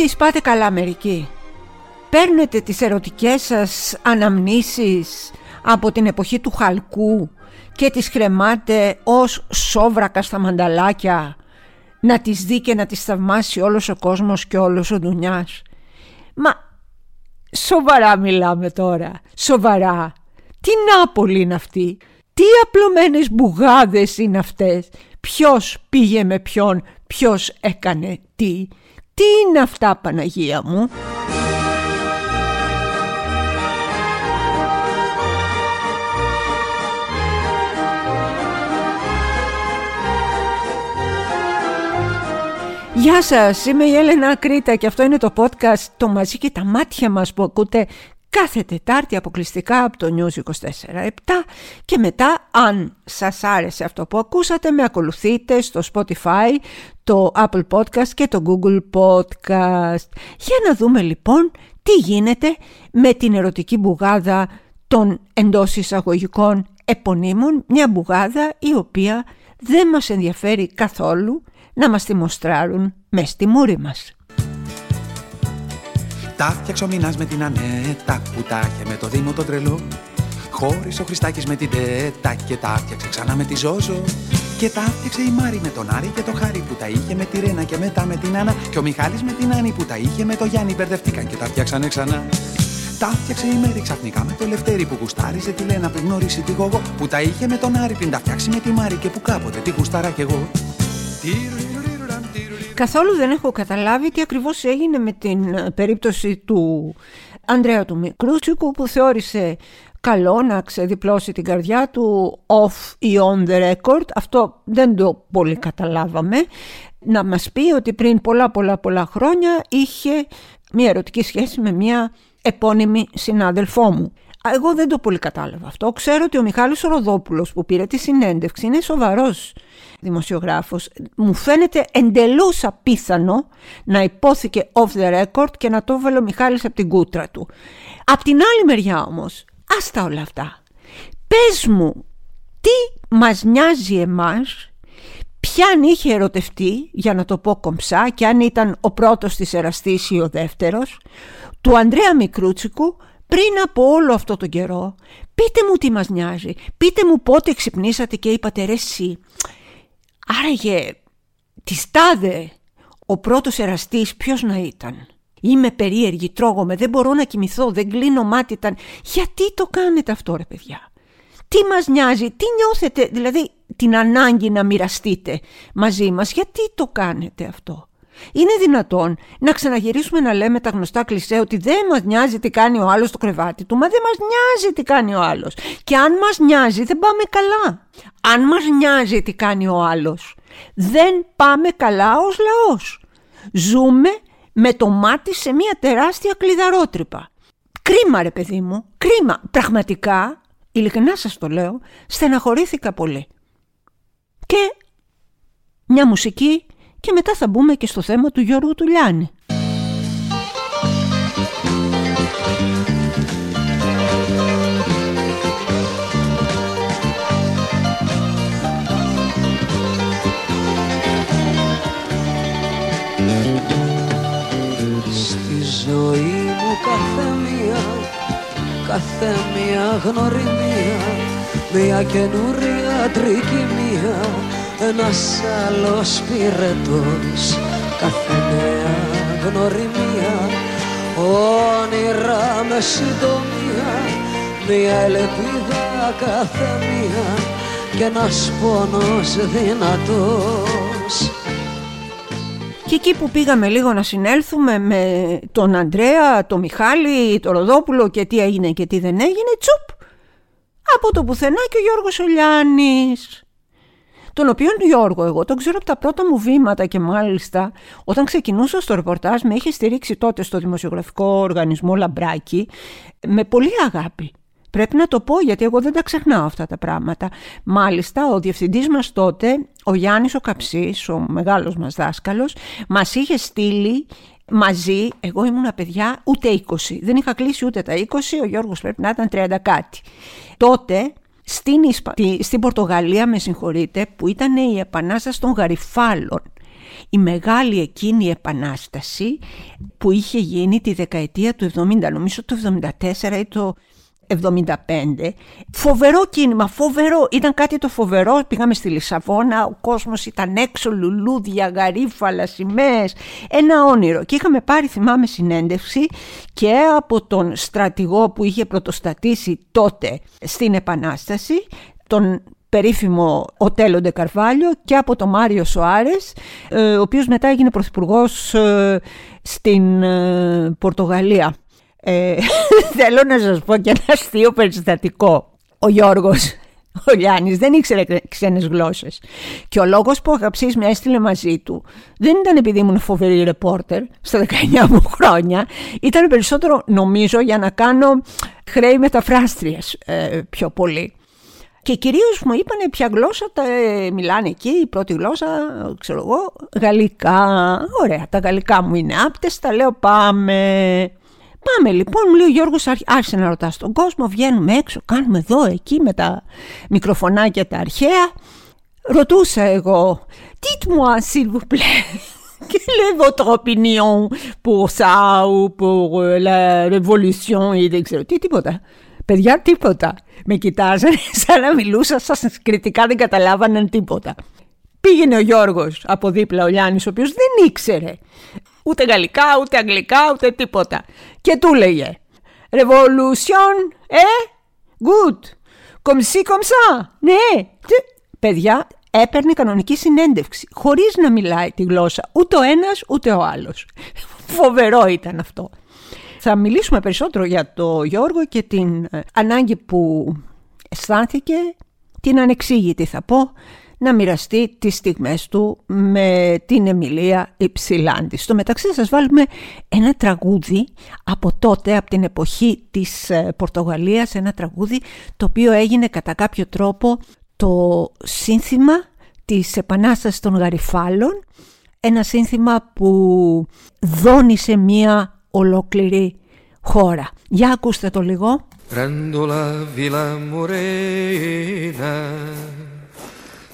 Ρε εσείς πάτε καλά μερικοί. Παίρνετε τις ερωτικές σας αναμνήσεις από την εποχή του χαλκού και τις χρεμάτε ως σόβρακα στα μανταλάκια να τις δει και να τις θαυμάσει όλος ο κόσμος και όλος ο δουνιάς. Μα σοβαρά μιλάμε τώρα, σοβαρά. Τι Νάπολη είναι αυτή, τι απλωμένες μπουγάδες είναι αυτές, ποιος πήγε με ποιον, ποιος έκανε τι; Τι είναι αυτά Παναγία μου; Γεια σας, είμαι η Έλενα Κρήτα και αυτό είναι το podcast «Το μαζί και τα μάτια μας» που ακούτε κάθε Τετάρτη αποκλειστικά από το News 24-7 και μετά αν σας άρεσε αυτό που ακούσατε με ακολουθείτε στο Spotify, το Apple Podcast και το Google Podcast. Για να δούμε λοιπόν τι γίνεται με την ερωτική μπουγάδα των εντός εισαγωγικών επωνύμων, μια μπουγάδα η οποία δεν μας ενδιαφέρει καθόλου να μας τη μοστράρουν μες στη μούρη μας. Τα φτιάξω μηνάς με την Ανέτα που τα είχε με το Δήμο τον τρελό Χώρισε ο Χριστάκης με την Τέτα και τα φτιάξε ξανά με τη Ζόζο και τα φτιάξε η Μάρη με τον Άρη και το Χάρη που τα είχε με τη Ρένα και μετά με την Άννα. Και ο Μιχάλης με την Άννη που τα είχε με το Γιάννη. Μπερδευτήκαν και τα φτιάξανε ξανά. Τα φτιάξε η Μέρη ξαφνικά με το Λευτέρη που γουστάριζε τη Λένα πριν γνώρισε τη Γογό. Που τα είχε με τον Άρη πριν τα φτιάξει με τη Μάρη και που κάποτε τη γουστάρα κι εγώ. Καθόλου δεν έχω καταλάβει τι ακριβώς έγινε με την ε, περίπτωση του Ανδρέα του Μικρούτσικου που θεώρησε καλό να ξεδιπλώσει την καρδιά του off ή on the record. Αυτό δεν το πολύ καταλάβαμε. Να μας πει ότι πριν πολλά πολλά πολλά χρόνια είχε μια ερωτική σχέση με μια επώνυμη συνάδελφό μου. Εγώ δεν το πολύ κατάλαβα αυτό. Ξέρω ότι ο Μιχάλης Ροδόπουλος που πήρε τη συνέντευξη είναι σοβαρός δημοσιογράφος. Μου φαίνεται εντελώς απίθανο να υπόθηκε off the record και να το έβαλε ο Μιχάλης από την κούτρα του. Απ' την άλλη μεριά όμως, άστα όλα αυτά. Πες μου, τι μας νοιάζει εμάς, ποιαν είχε ερωτευτεί, για να το πω κομψά, και αν ήταν ο πρώτος της εραστής ή ο δεύτερος, του Ανδρέα Μικρούτσικου, πριν από όλο αυτό τον καιρό, πείτε μου τι μας νοιάζει, πείτε μου πότε ξυπνήσατε και είπατε ρε εσύ, άραγε της στάδε ο πρώτος εραστής ποιος να ήταν. Είμαι περίεργη, τρώγομαι, δεν μπορώ να κοιμηθώ, δεν κλείνω μάτι. Ήταν... Γιατί το κάνετε αυτό ρε παιδιά; Τι μας νοιάζει, τι νιώθετε, δηλαδή την ανάγκη να μοιραστείτε μαζί μας, γιατί το κάνετε αυτό; Είναι δυνατόν να ξαναγυρίσουμε να λέμε τα γνωστά κλισέ ότι δεν μας νοιάζει τι κάνει ο άλλος στο κρεβάτι του, μα δεν μας νοιάζει τι κάνει ο άλλος. Και αν μας νοιάζει δεν πάμε καλά. Αν μας νοιάζει τι κάνει ο άλλος, δεν πάμε καλά ως λαός. Ζούμε με το μάτι σε μια τεράστια κλειδαρότρυπα. Κρίμα ρε παιδί μου, κρίμα. Πραγματικά, ειλικρινά σας το λέω, στεναχωρήθηκα πολύ. Και μια μουσική και μετά θα μπούμε και στο θέμα του Γιώργου Τουλιάνη. Κάθε μία γνωριμία, μία καινούρια τρικυμία ένας άλλος πυρετός. Κάθε νέα γνωριμία όνειρα με συντομία μια ελπίδα κάθε μία και ένας πόνος δυνατός και εκεί που πήγαμε λίγο να συνέλθουμε με τον Αντρέα, τον Μιχάλη, τον Ροδόπουλο και τι έγινε και τι δεν έγινε, τσουπ! Από το πουθενά και ο Γιώργος Ολιάνης τον οποίον Γιώργο εγώ τον ξέρω από τα πρώτα μου βήματα και μάλιστα όταν ξεκινούσα στο ρεπορτάζ με είχε στηρίξει τότε στο δημοσιογραφικό οργανισμό Λαμπράκι με πολύ αγάπη. Πρέπει να το πω γιατί εγώ δεν τα ξεχνάω αυτά τα πράγματα. Μάλιστα ο διευθυντής μας τότε, ο Γιάννης ο Καψής, ο μεγάλος μας δάσκαλος, μας είχε στείλει μαζί, εγώ ήμουν παιδιά ούτε 20, δεν είχα κλείσει ούτε τα 20, ο Γιώργος πρέπει να ήταν 30 κάτι. Τότε στην, στην Πορτογαλία, με συγχωρείτε, που ήταν η επανάσταση των γαριφάλων. η μεγάλη εκείνη επανάσταση που είχε γίνει τη δεκαετία του 70, νομίζω το 74 ή το 75. Φοβερό κίνημα, φοβερό. Ήταν κάτι το φοβερό. Πήγαμε στη Λισαβόνα, ο κόσμος ήταν έξω, λουλούδια, γαρίφαλα, σημαίες. Ένα όνειρο. Και είχαμε πάρει, θυμάμαι, συνέντευξη και από τον στρατηγό που είχε πρωτοστατήσει τότε στην Επανάσταση, τον περίφημο Οτέλο Καρβάλιο και από τον Μάριο Σοάρες, ε, ο οποίος μετά έγινε πρωθυπουργός ε, στην ε, Πορτογαλία. Ε, θέλω να σας πω και ένα αστείο περιστατικό. Ο Γιώργος, ο Λιάννης δεν ήξερε ξένες γλώσσες και ο λόγος που ο Αγαψής με έστειλε μαζί του δεν ήταν επειδή ήμουν φοβερή ρεπόρτερ στα 19 μου χρόνια ήταν περισσότερο νομίζω για να κάνω χρέη μεταφράστριας ε, πιο πολύ. Και κυρίως μου είπανε ποια γλώσσα τα ε, μιλάνε εκεί, η πρώτη γλώσσα, ξέρω εγώ, γαλλικά. Ωραία, τα γαλλικά μου είναι άπτες, τα λέω πάμε. Πάμε λοιπόν, μου λέει ο Γιώργος άρχισε να ρωτάς στον κόσμο, βγαίνουμε έξω, κάνουμε εδώ, εκεί με τα μικροφωνάκια τα αρχαία. Ρωτούσα εγώ, dites-moi s'il vous plaît, quelle est votre opinion pour ça ou pour euh, la révolution et δεν ξέρω τι, τίποτα. Παιδιά, τίποτα. Με κοιτάζανε σαν να μιλούσα σαν κριτικά δεν καταλάβαναν τίποτα. Πήγαινε ο Γιώργος από δίπλα ο Λιάννης, ο οποίος δεν ήξερε ούτε γαλλικά, ούτε αγγλικά, ούτε τίποτα. Και του λέγε Revolution, ε, good, comme si, comme ça, ναι. Παιδιά, έπαιρνε κανονική συνέντευξη, χωρίς να μιλάει τη γλώσσα, ούτε ο ένας ούτε ο άλλος. Φοβερό ήταν αυτό. Θα μιλήσουμε περισσότερο για το Γιώργο και την ε, ανάγκη που αισθάνθηκε, την ανεξήγητη θα πω, να μοιραστεί τις στιγμές του με την Εμιλία Υψηλάντη. Στο μεταξύ θα σας βάλουμε ένα τραγούδι από τότε, από την εποχή της ε, Πορτογαλίας, ένα τραγούδι το οποίο έγινε κατά κάποιο τρόπο το σύνθημα της Επανάστασης των Γαριφάλων, ένα σύνθημα που δόνησε μία ολόκληρη χώρα. Για ακούστε το λίγο.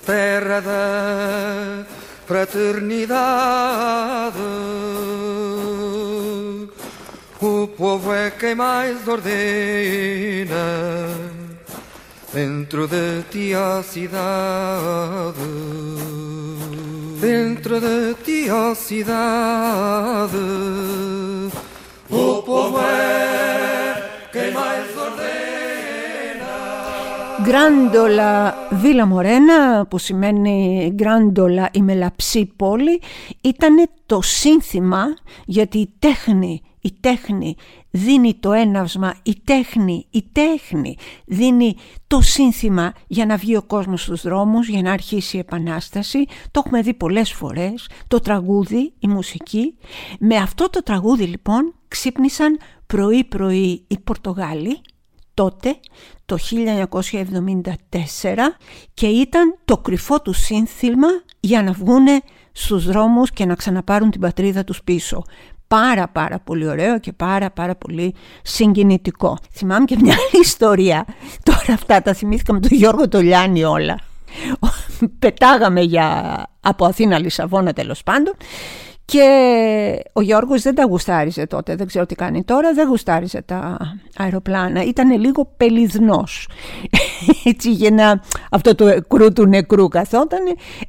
Terra da fraternidade. O povo é quem mais ordena dentro de ti a cidade. Dentro de ti a cidade. O povo é quem mais ordena. Γκράντολα Βίλα Μορένα που σημαίνει Γκράντολα η μελαψή πόλη ήταν το σύνθημα γιατί η τέχνη, η τέχνη δίνει το έναυσμα, η τέχνη, η τέχνη δίνει το σύνθημα για να βγει ο κόσμος στους δρόμους, για να αρχίσει η επανάσταση. Το έχουμε δει πολλές φορές, το τραγούδι, η μουσική. Με αυτό το τραγούδι λοιπόν ξύπνησαν πρωί πρωί οι Πορτογάλοι τότε το 1974 και ήταν το κρυφό του σύνθημα για να βγούνε στους δρόμους και να ξαναπάρουν την πατρίδα τους πίσω. Πάρα πάρα πολύ ωραίο και πάρα πάρα πολύ συγκινητικό. Θυμάμαι και μια άλλη ιστορία. Τώρα αυτά τα θυμήθηκα με τον Γιώργο Τολιάνη όλα. Πετάγαμε για... από Αθήνα Λισαβόνα τέλος πάντων και ο Γιώργος δεν τα γουστάριζε τότε, δεν ξέρω τι κάνει τώρα, δεν γουστάριζε τα αεροπλάνα. Ήταν λίγο πελιδνός. Έτσι για να αυτό το κρού του νεκρού καθόταν.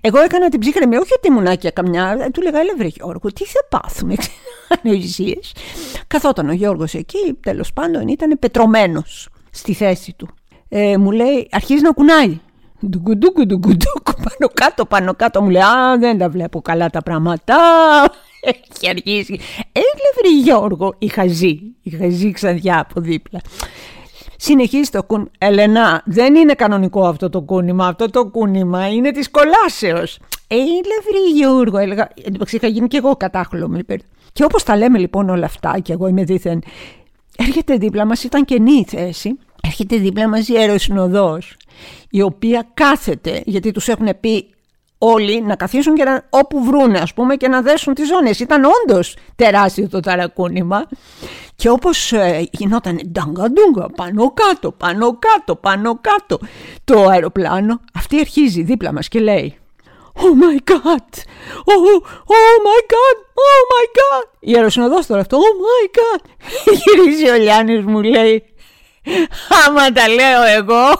Εγώ έκανα την ψύχρεμη, όχι ότι ήμουν καμιά. Του λέγα, έλα Γιώργο, τι θα πάθουμε, ανοησίες. Καθόταν ο Γιώργος εκεί, τέλος πάντων ήταν πετρωμένος στη θέση του. Ε, μου λέει, αρχίζει να κουνάει. Ντουκουντούκου, ντουκουντούκου, πάνω κάτω, πάνω κάτω. Μου λέει, Α, δεν τα βλέπω καλά τα πράγματα. Έχει αρχίσει. Έλε βρει Γιώργο, η χαζή, η χαζή ξανδιά από δίπλα. Συνεχίζει το κούν. Ελενά, δεν είναι κανονικό αυτό το κούνημα. Αυτό το κούνημα είναι της κολάσεως. Έλε βρει Γιώργο, έλεγα. Εντάξει, είχα γίνει και εγώ κατάχλωμη. Και όπως τα λέμε λοιπόν όλα αυτά, και εγώ είμαι δίθεν, έρχεται δίπλα μας, ήταν καινή η θέση, έρχεται δίπλα μας η αεροσυνοδός η οποία κάθεται, γιατί τους έχουν πει όλοι να καθίσουν και να, όπου βρούνε ας πούμε και να δέσουν τις ζώνες. Ήταν όντως τεράστιο το ταρακούνημα και όπως ε, γινόταν ντάγκα πάνω κάτω, πάνω κάτω, πάνω κάτω το αεροπλάνο αυτή αρχίζει δίπλα μας και λέει Oh my god! Oh, oh my god! Oh my god! Ιεροσυνοδός τώρα αυτό. Oh my god! Γυρίζει ο Λιάννης μου λέει Άμα τα λέω εγώ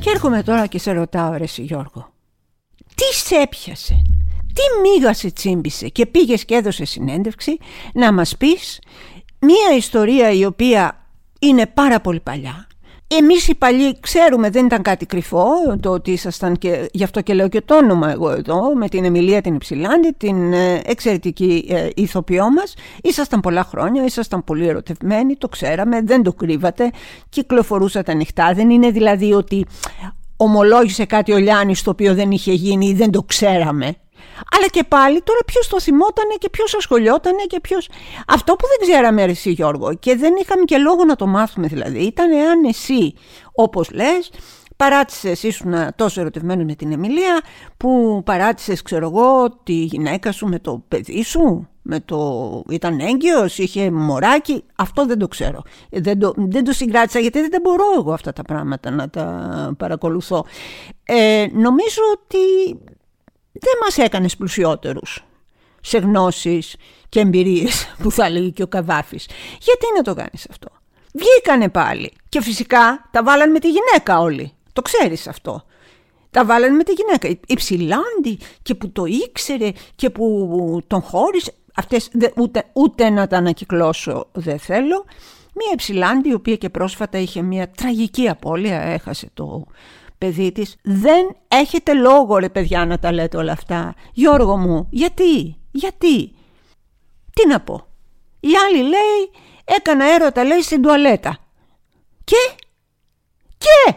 Και έρχομαι τώρα και σε ρωτάω ρε Γιώργο. Τι σε έπιασε, τι μίγα σε τσίμπησε και πήγες και έδωσε συνέντευξη να μας πεις μία ιστορία η οποία είναι πάρα πολύ παλιά εμείς οι παλιοί ξέρουμε δεν ήταν κάτι κρυφό το ότι ήσασταν και γι' αυτό και λέω και το όνομα εγώ εδώ με την Εμιλία την Υψηλάντη την ε, εξαιρετική ε, ηθοποιό μας. Ήσασταν πολλά χρόνια, ήσασταν πολύ ερωτευμένοι το ξέραμε, δεν το κρύβατε κυκλοφορούσατε ανοιχτά. Δεν είναι δηλαδή ότι ομολόγησε κάτι ο Λιάννης το οποίο δεν είχε γίνει ή δεν το ξέραμε αλλά και πάλι τώρα ποιος το θυμότανε και ποιος ασχολιότανε και ποιο. Αυτό που δεν ξέραμε, εσύ Γιώργο, και δεν είχαμε και λόγο να το μάθουμε δηλαδή, ήταν εάν εσύ, όπως λες, παράτησες, ήσουν τόσο ερωτευμένος με την Εμιλία, που παράτησες, ξέρω εγώ, τη γυναίκα σου με το παιδί σου. Με το... Ήταν έγκυος, είχε μωράκι, αυτό δεν το ξέρω. Δεν το, δεν το συγκράτησα γιατί δεν μπορώ εγώ αυτά τα πράγματα να τα παρακολουθώ. Ε, νομίζω ότι δεν μας έκανες πλουσιότερους σε γνώσεις και εμπειρίες που θα λέγει και ο Καβάφης. Γιατί να το κάνεις αυτό; Βγήκανε πάλι και φυσικά τα βάλαν με τη γυναίκα όλοι. Το ξέρεις αυτό. Τα βάλανε με τη γυναίκα. Η Ψηλάντη και που το ήξερε και που τον χώρισε. Αυτές ούτε, ούτε να τα ανακυκλώσω δεν θέλω. Μία Υψηλάντη η οποία και πρόσφατα είχε μια τραγική απώλεια, έχασε το παιδί της. Δεν έχετε λόγο ρε παιδιά να τα λέτε όλα αυτά. Γιώργο μου γιατί, γιατί; Τι να πω; Η άλλη λέει έκανα έρωτα λέει στην τουαλέτα. Και και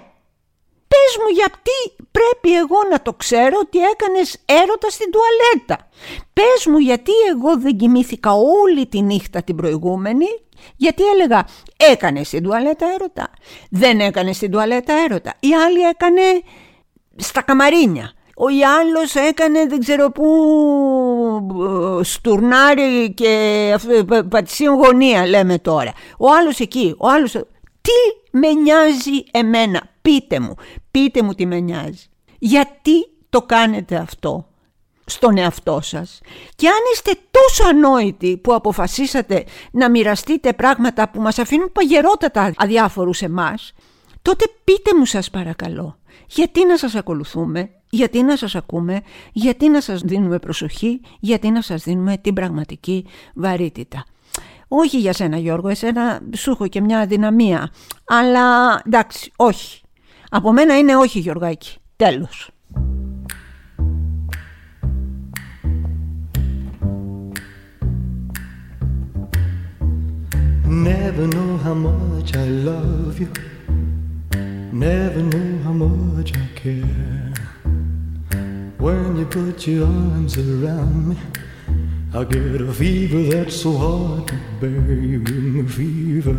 πες μου γιατί πρέπει εγώ να το ξέρω ότι έκανες έρωτα στην τουαλέτα πες μου γιατί εγώ δεν κοιμήθηκα όλη τη νύχτα την προηγούμενη γιατί έλεγα έκανες στην τουαλέτα έρωτα. Δεν έκανες στην τουαλέτα έρωτα. Η άλλη έκανε στα καμαρίνια. Ο άλλος έκανε δεν ξέρω πού στουρνάρι και πατησίων γωνία λέμε τώρα. Ο άλλος εκεί, ο άλλος... Τι με νοιάζει εμένα, πείτε μου, πείτε μου τι με νοιάζει. Γιατί το κάνετε αυτό στον εαυτό σας; Και αν είστε τόσο ανόητοι που αποφασίσατε να μοιραστείτε πράγματα που μας αφήνουν παγερότατα αδιάφορους εμάς τότε πείτε μου σας παρακαλώ γιατί να σας ακολουθούμε, γιατί να σας ακούμε, γιατί να σας δίνουμε προσοχή, γιατί να σας δίνουμε την πραγματική βαρύτητα. Όχι για σένα Γιώργο, εσένα σου έχω και μια αδυναμία, αλλά εντάξει, όχι. Από μένα είναι όχι Γιωργάκη, τέλος. Never know how much I love you. Never know how much I care. When you put your arms around me, I get a fever that's so hard to bear. You give me fever.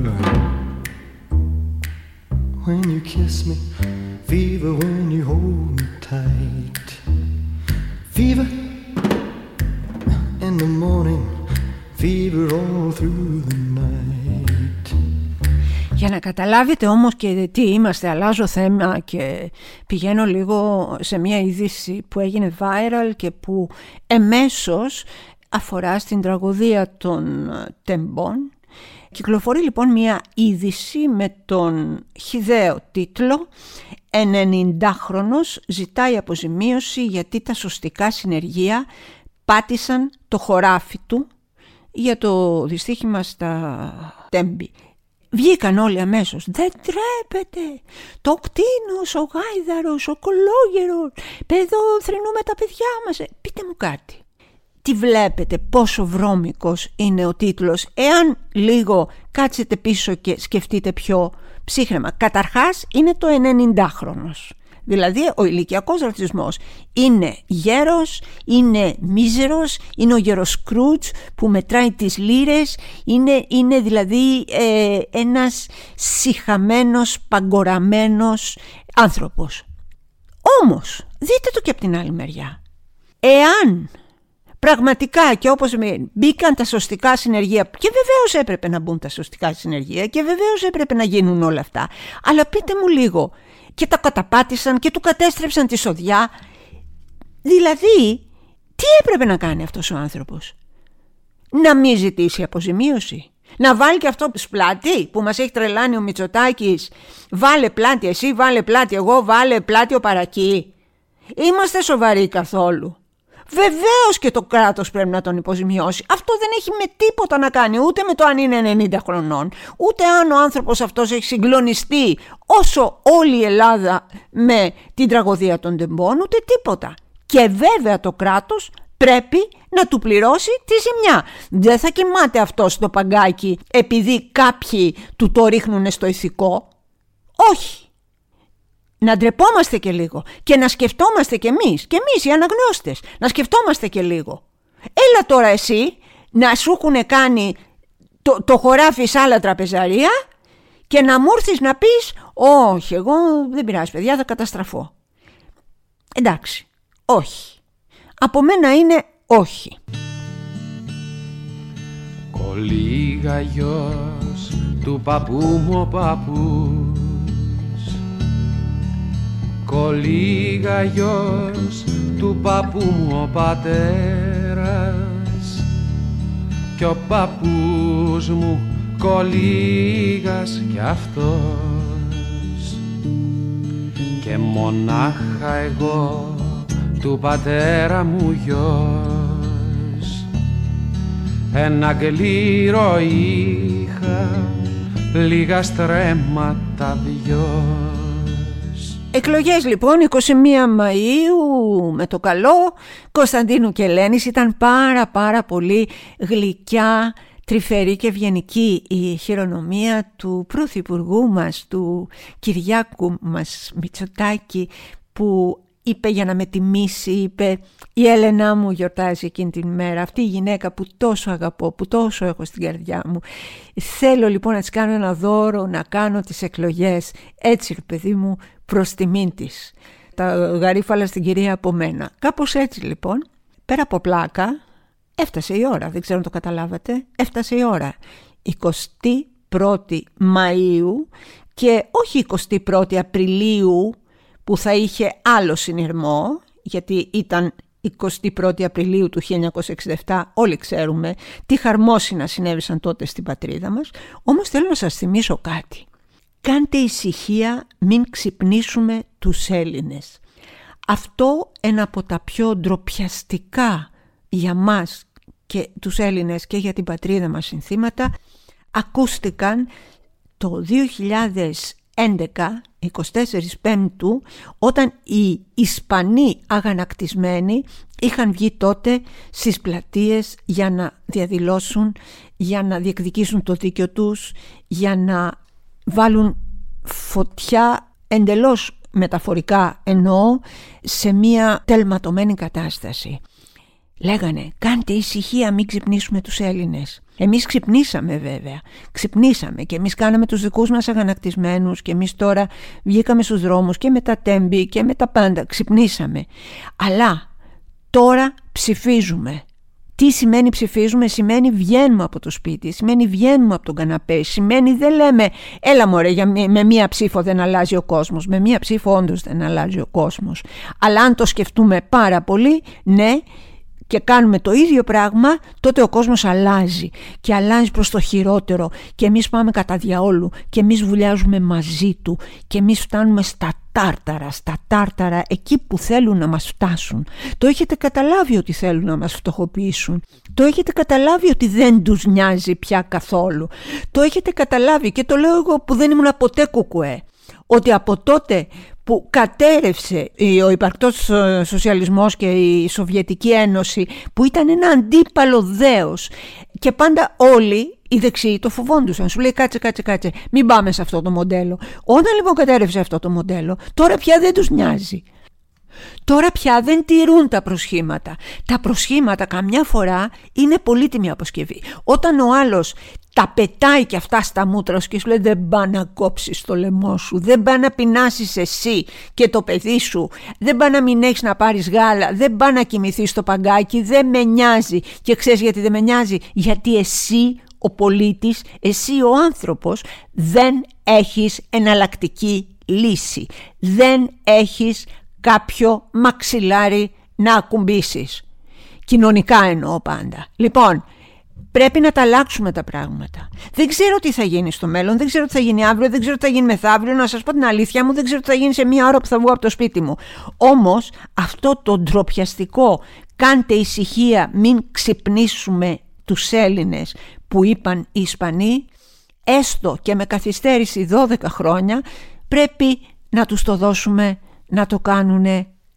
When you kiss me, fever when you hold me tight. Fever in the morning, fever all through the night. Για να καταλάβετε όμως και τι είμαστε, αλλάζω θέμα και πηγαίνω λίγο σε μια είδηση που έγινε viral και που εμέσως αφορά στην τραγωδία των τεμπών. Κυκλοφορεί λοιπόν μια είδηση με τον χιδαίο τίτλο «90χρονος ζητάει αποζημίωση γιατί τα σωστικά συνεργεία πάτησαν το χωράφι του για το δυστύχημα στα τέμπη». Βγήκαν όλοι αμέσως. Δεν τρέπεται. Το κτίνος, ο γάιδαρος, ο κολόγερος. Παιδό θρυνούμε τα παιδιά μας. Ε, πείτε μου κάτι. Τι βλέπετε πόσο βρώμικος είναι ο τίτλος εάν λίγο κάτσετε πίσω και σκεφτείτε πιο ψύχρεμα. Καταρχάς είναι το 90χρονος. Δηλαδή ο ηλικιακός ρατσισμός είναι γέρος, είναι μίζερος, είναι ο γεροσκρούτς που μετράει τις λύρες, είναι, είναι δηλαδή ε, ένας συχαμένος, παγκοραμένος άνθρωπος. Όμως, δείτε το και από την άλλη μεριά. Εάν πραγματικά και όπως μπήκαν τα σωστικά συνεργεία και βεβαίως έπρεπε να μπουν τα σωστικά συνεργεία και βεβαίως έπρεπε να γίνουν όλα αυτά. Αλλά πείτε μου λίγο και τα καταπάτησαν και του κατέστρεψαν τη σοδιά. Δηλαδή τι έπρεπε να κάνει αυτός ο άνθρωπος; Να μην ζητήσει αποζημίωση; Να βάλει και αυτό σπλάτη που μας έχει τρελάνει ο Μητσοτάκης. Βάλε πλάτη εσύ βάλε πλάτη εγώ βάλε πλάτη ο Παρακή είμαστε σοβαροί καθόλου Βεβαίως και το κράτος πρέπει να τον υποζημιώσει. Αυτό δεν έχει με τίποτα να κάνει ούτε με το αν είναι 90 χρονών, ούτε αν ο άνθρωπος αυτός έχει συγκλονιστεί όσο όλη η Ελλάδα με την τραγωδία των τεμπών, ούτε τίποτα. Και βέβαια το κράτος πρέπει να του πληρώσει τη ζημιά. Δεν θα κοιμάται αυτός στο παγκάκι επειδή κάποιοι του το ρίχνουν στο ηθικό. Όχι να ντρεπόμαστε και λίγο και να σκεφτόμαστε και εμείς, και εμείς οι αναγνώστες, να σκεφτόμαστε και λίγο. Έλα τώρα εσύ να σου έχουν κάνει το, το χωράφι σε άλλα τραπεζαρία και να μου έρθεις να πεις «Όχι, εγώ δεν πειράζει παιδιά, θα καταστραφώ». Εντάξει, όχι. Από μένα είναι όχι. Κολίγα γιος του παππού μου ο παππούς Κολίγα γιος του παππού μου ο πατέρας. Κι ο παππούς μου κολίγας κι αυτός. Και μονάχα εγώ του πατέρα μου γιος. Ένα γλύρο είχα λίγα στρέμματα βιός Εκλογές λοιπόν 21 Μαΐου με το καλό. Κωνσταντίνου και Ελένης ήταν πάρα πάρα πολύ γλυκιά, τρυφερή και ευγενική η χειρονομία του πρωθυπουργού μας, του Κυριάκου μας Μητσοτάκη που είπε για να με τιμήσει, είπε η Έλενά μου γιορτάζει εκείνη την μέρα, αυτή η γυναίκα που τόσο αγαπώ, που τόσο έχω στην καρδιά μου. Θέλω λοιπόν να της κάνω ένα δώρο, να κάνω τις εκλογές, έτσι παιδί μου, προς τιμήν της. Τα γαρίφαλα στην κυρία από μένα. Κάπως έτσι λοιπόν, πέρα από πλάκα, έφτασε η ώρα, δεν ξέρω αν το καταλάβατε, έφτασε η ώρα. 21η Μαΐου και όχι 21η Απριλίου που θα είχε άλλο συνειρμό, γιατί ήταν 21η Απριλίου του 1967, όλοι ξέρουμε τι χαρμόσυνα συνέβησαν τότε στην πατρίδα μας, όμως θέλω να σας θυμίσω κάτι. Κάντε ησυχία, μην ξυπνήσουμε τους Έλληνες. Αυτό ένα από τα πιο ντροπιαστικά για μας και τους Έλληνες και για την πατρίδα μας συνθήματα ακούστηκαν το 2011, 24 Πέμπτου, όταν οι Ισπανοί αγανακτισμένοι είχαν βγει τότε στις πλατείες για να διαδηλώσουν, για να διεκδικήσουν το δίκιο τους, για να βάλουν φωτιά εντελώς μεταφορικά εννοώ σε μια τελματωμένη κατάσταση. Λέγανε κάντε ησυχία μην ξυπνήσουμε τους Έλληνες. Εμείς ξυπνήσαμε βέβαια, ξυπνήσαμε και εμείς κάναμε τους δικούς μας αγανακτισμένους και εμείς τώρα βγήκαμε στους δρόμους και με τα τέμπη και με τα πάντα, ξυπνήσαμε. Αλλά τώρα ψηφίζουμε τι σημαίνει ψηφίζουμε, σημαίνει βγαίνουμε από το σπίτι, σημαίνει βγαίνουμε από τον καναπέ, σημαίνει δεν λέμε έλα μωρέ για, με μία ψήφο δεν αλλάζει ο κόσμος, με μία ψήφο όντως δεν αλλάζει ο κόσμος. Αλλά αν το σκεφτούμε πάρα πολύ, ναι, και κάνουμε το ίδιο πράγμα, τότε ο κόσμος αλλάζει και αλλάζει προς το χειρότερο και εμείς πάμε κατά διαόλου και εμείς βουλιάζουμε μαζί του και εμείς φτάνουμε στα τάρταρα, στα τάρταρα εκεί που θέλουν να μας φτάσουν. Το έχετε καταλάβει ότι θέλουν να μας φτωχοποιήσουν. Το έχετε καταλάβει ότι δεν τους νοιάζει πια καθόλου. Το έχετε καταλάβει και το λέω εγώ που δεν ήμουν ποτέ κουκουέ. Ότι από τότε που κατέρευσε ο υπαρκτός ε, σοσιαλισμός και η Σοβιετική Ένωση που ήταν ένα αντίπαλο δέος και πάντα όλοι οι δεξιοί το φοβόντουσαν. Σου λέει κάτσε, κάτσε, κάτσε. Μην πάμε σε αυτό το μοντέλο. Όταν λοιπόν κατέρευσε αυτό το μοντέλο, τώρα πια δεν τους νοιάζει. Τώρα πια δεν τηρούν τα προσχήματα. Τα προσχήματα καμιά φορά είναι πολύτιμη αποσκευή. Όταν ο άλλος τα πετάει και αυτά στα μούτρα σου και σου λέει δεν πά να κόψεις το λαιμό σου, δεν πά να πεινάσεις εσύ και το παιδί σου, δεν πά να μην έχεις να πάρεις γάλα, δεν πά να κοιμηθείς στο παγκάκι, δεν με νοιάζει. Και ξέρεις γιατί δεν με νοιάζει, γιατί εσύ ο πολίτης, εσύ ο άνθρωπος δεν έχεις εναλλακτική λύση. Δεν έχεις κάποιο μαξιλάρι να ακουμπήσεις. Κοινωνικά εννοώ πάντα. Λοιπόν, πρέπει να τα αλλάξουμε τα πράγματα. Δεν ξέρω τι θα γίνει στο μέλλον, δεν ξέρω τι θα γίνει αύριο, δεν ξέρω τι θα γίνει μεθαύριο. Να σας πω την αλήθεια μου, δεν ξέρω τι θα γίνει σε μία ώρα που θα βγω από το σπίτι μου. Όμως αυτό το ντροπιαστικό, κάντε ησυχία, μην ξυπνήσουμε τους Έλληνες που είπαν οι Ισπανοί, έστω και με καθυστέρηση 12 χρόνια, πρέπει να τους το δώσουμε να το κάνουνε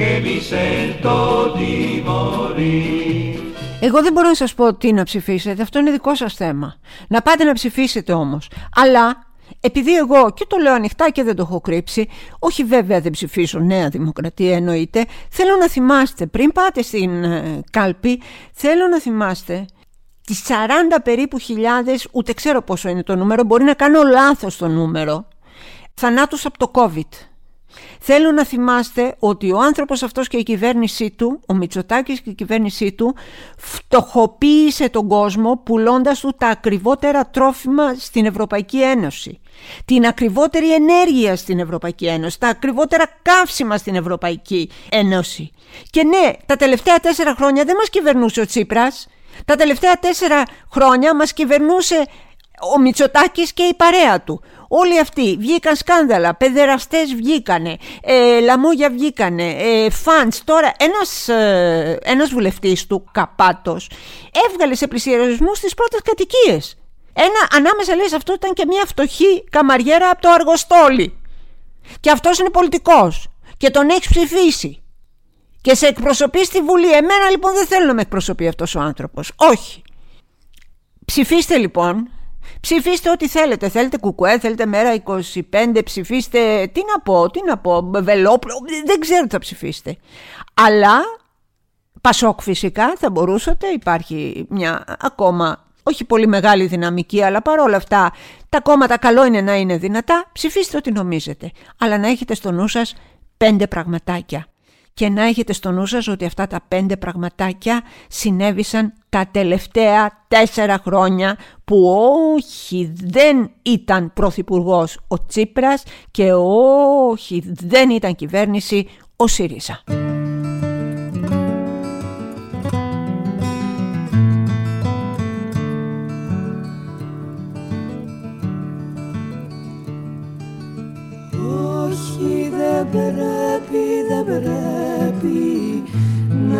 Che mi sento di morire. Εγώ δεν μπορώ να σας πω τι να ψηφίσετε, αυτό είναι δικό σας θέμα. Να πάτε να ψηφίσετε όμως. Αλλά επειδή εγώ και το λέω ανοιχτά και δεν το έχω κρύψει, όχι βέβαια δεν ψηφίσω Νέα Δημοκρατία εννοείται, θέλω να θυμάστε πριν πάτε στην ε, κάλπη, θέλω να θυμάστε τις 40 περίπου χιλιάδες, ούτε ξέρω πόσο είναι το νούμερο, μπορεί να κάνω λάθος το νούμερο, θανάτους από το COVID. Θέλω να θυμάστε ότι ο άνθρωπος αυτός και η κυβέρνησή του, ο Μητσοτάκης και η κυβέρνησή του, φτωχοποίησε τον κόσμο πουλώντας του τα ακριβότερα τρόφιμα στην Ευρωπαϊκή Ένωση. Την ακριβότερη ενέργεια στην Ευρωπαϊκή Ένωση, τα ακριβότερα καύσιμα στην Ευρωπαϊκή Ένωση. Και ναι, τα τελευταία τέσσερα χρόνια δεν μας κυβερνούσε ο Τσίπρας. Τα τελευταία τέσσερα χρόνια μας κυβερνούσε ο Μητσοτάκης και η παρέα του. Όλοι αυτοί βγήκαν σκάνδαλα, παιδεραστές βγήκανε, ε, λαμόγια βγήκανε, ε, φαντς. Τώρα ένας, ε, ένας βουλευτής του, Καπάτος, έβγαλε σε πλησιασμού στις πρώτες κατοικίες. Ένα, ανάμεσα λέει αυτό ήταν και μια φτωχή καμαριέρα από το Αργοστόλι. Και αυτός είναι πολιτικός και τον έχεις ψηφίσει. Και σε εκπροσωπείς στη Βουλή. Εμένα λοιπόν δεν θέλω να με εκπροσωπεί αυτός ο άνθρωπος. Όχι. Ψηφίστε λοιπόν Ψηφίστε ό,τι θέλετε. Θέλετε κουκουέ, θέλετε μέρα 25, ψηφίστε. Τι να πω, τι να πω, βελόπλο. Δεν ξέρω τι θα ψηφίσετε. Αλλά Πασόκ φυσικά θα μπορούσατε. Υπάρχει μια ακόμα όχι πολύ μεγάλη δυναμική, αλλά παρόλα αυτά τα κόμματα καλό είναι να είναι δυνατά. Ψηφίστε ό,τι νομίζετε. Αλλά να έχετε στο νου σας πέντε πραγματάκια και να έχετε στο νου σας ότι αυτά τα πέντε πραγματάκια συνέβησαν τα τελευταία τέσσερα χρόνια που όχι δεν ήταν πρωθυπουργός ο Τσίπρας και όχι δεν ήταν κυβέρνηση ο ΣΥΡΙΖΑ.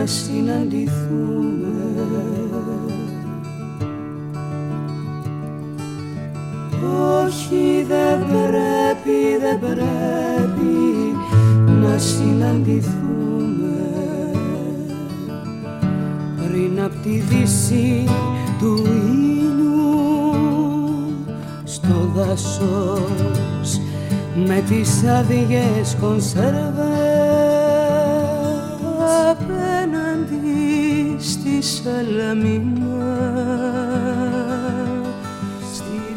Να συναντηθούμε. Όχι δεν πρέπει, δεν πρέπει να συναντηθούμε. Πριν απ' τη δύση του ήλιου στο δάσος με τις άδειες κονσέρβες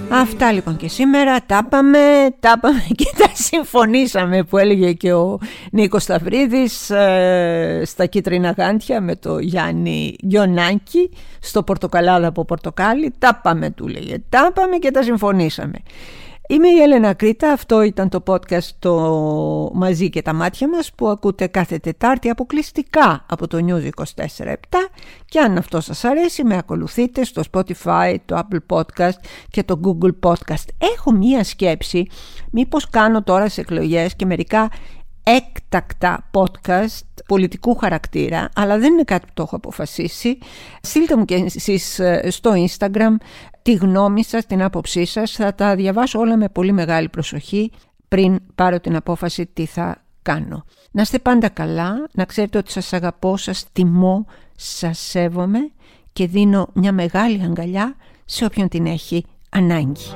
Αυτά λοιπόν και σήμερα τα πάμε, τα πάμε και τα συμφωνήσαμε που έλεγε και ο Νίκος Σταυρίδης ε, στα κίτρινα γάντια με το Γιάννη Γιονάκη στο πορτοκαλάδα από πορτοκάλι. Τα πάμε του λέγε, τα πάμε και τα συμφωνήσαμε. Είμαι η Έλενα Κρήτα, αυτό ήταν το podcast το «Μαζί και τα μάτια μας» που ακούτε κάθε Τετάρτη αποκλειστικά από το News 24-7 και αν αυτό σας αρέσει με ακολουθείτε στο Spotify, το Apple Podcast και το Google Podcast. Έχω μία σκέψη, μήπως κάνω τώρα σε εκλογές και μερικά έκτακτα podcast πολιτικού χαρακτήρα αλλά δεν είναι κάτι που το έχω αποφασίσει στείλτε μου και εσείς ε, στο Instagram τη γνώμη σας, την άποψή σας. Θα τα διαβάσω όλα με πολύ μεγάλη προσοχή πριν πάρω την απόφαση τι θα κάνω. Να είστε πάντα καλά να ξέρετε ότι σας αγαπώ, σας τιμώ σας σέβομαι και δίνω μια μεγάλη αγκαλιά σε όποιον την έχει ανάγκη